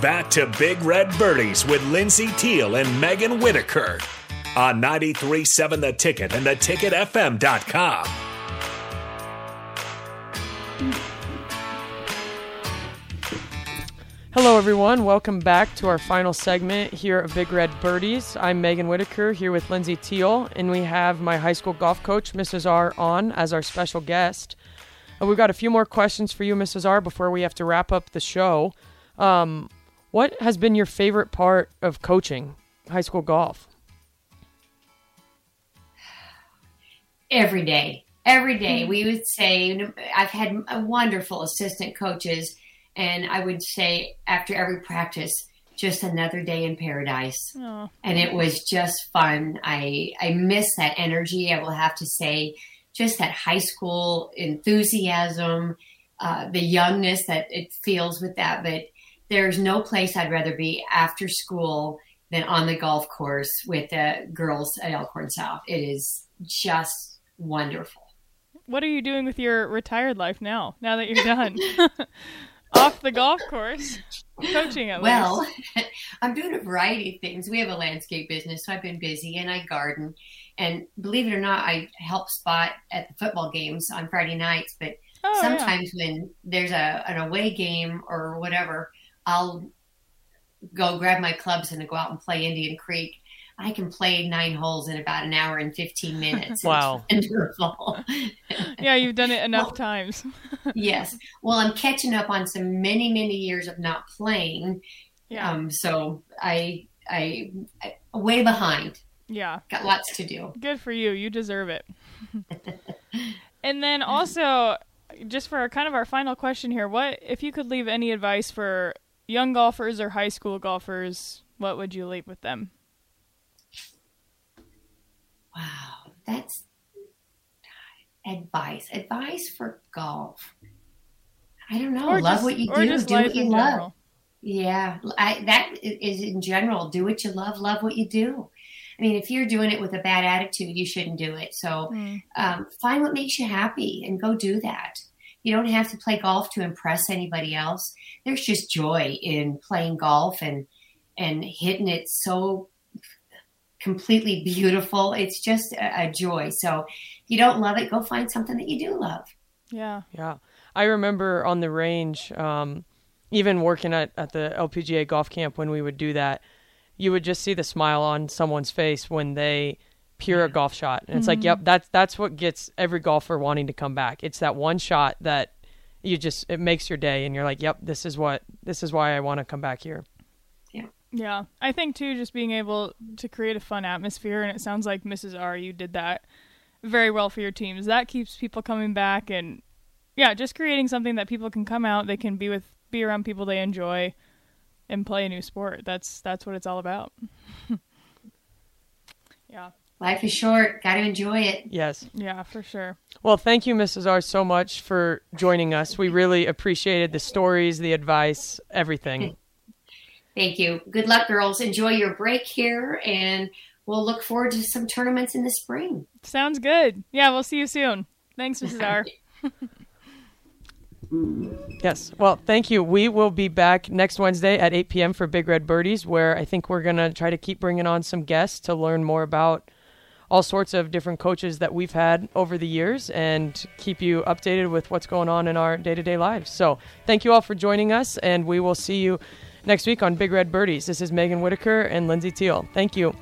Back to Big Red Birdies with Lindsay Teal and Megan Whitaker on 93.7 The Ticket and theticketfm.com. Hello, everyone. Welcome back to our final segment here at Big Red Birdies. I'm Megan Whitaker here with Lindsay Teal, and we have my high school golf coach, Mrs. R, on as our special guest. And we've got a few more questions for you, Mrs. R, before we have to wrap up the show. Um, what has been your favorite part of coaching high school golf? Every day. Every day. We would say, I've had wonderful assistant coaches and I would say after every practice, just another day in paradise. Oh. And it was just fun. I I miss that energy. I will have to say, just that high school enthusiasm, uh, the youngness that it feels with that. But there's no place I'd rather be after school than on the golf course with the girls at Elkhorn South. It is just wonderful. What are you doing with your retired life now? Now that you're done. off the golf course coaching at well least. i'm doing a variety of things we have a landscape business so i've been busy and i garden and believe it or not i help spot at the football games on friday nights but oh, sometimes yeah. when there's a an away game or whatever i'll go grab my clubs and go out and play indian creek I can play nine holes in about an hour and 15 minutes. wow. Wonderful. yeah, you've done it enough well, times. yes. Well, I'm catching up on some many, many years of not playing. Yeah. Um, so I, I, I, way behind. Yeah. Got lots to do. Good for you. You deserve it. and then also, just for kind of our final question here, what, if you could leave any advice for young golfers or high school golfers, what would you leave with them? Wow, that's advice. Advice for golf. I don't know. Or love just, what you do. Do what you love. General. Yeah, I, that is in general. Do what you love. Love what you do. I mean, if you're doing it with a bad attitude, you shouldn't do it. So mm. um, find what makes you happy and go do that. You don't have to play golf to impress anybody else. There's just joy in playing golf and and hitting it so completely beautiful. It's just a, a joy. So if you don't love it, go find something that you do love. Yeah. Yeah. I remember on the range, um, even working at, at the LPGA golf camp when we would do that, you would just see the smile on someone's face when they peer a golf shot. And it's mm-hmm. like, yep, that's that's what gets every golfer wanting to come back. It's that one shot that you just it makes your day and you're like, yep, this is what this is why I want to come back here. Yeah. Yeah, I think too, just being able to create a fun atmosphere, and it sounds like Mrs. R, you did that very well for your teams. That keeps people coming back, and yeah, just creating something that people can come out, they can be with, be around people they enjoy, and play a new sport. That's that's what it's all about. yeah. Life is short. Got to enjoy it. Yes. Yeah, for sure. Well, thank you, Mrs. R, so much for joining us. We really appreciated the stories, the advice, everything. Thank you. Good luck, girls. Enjoy your break here, and we'll look forward to some tournaments in the spring. Sounds good. Yeah, we'll see you soon. Thanks, Mrs. R. yes. Well, thank you. We will be back next Wednesday at 8 p.m. for Big Red Birdies, where I think we're going to try to keep bringing on some guests to learn more about all sorts of different coaches that we've had over the years and keep you updated with what's going on in our day to day lives. So, thank you all for joining us, and we will see you next week on Big Red Birdies. This is Megan Whitaker and Lindsay Teal. Thank you.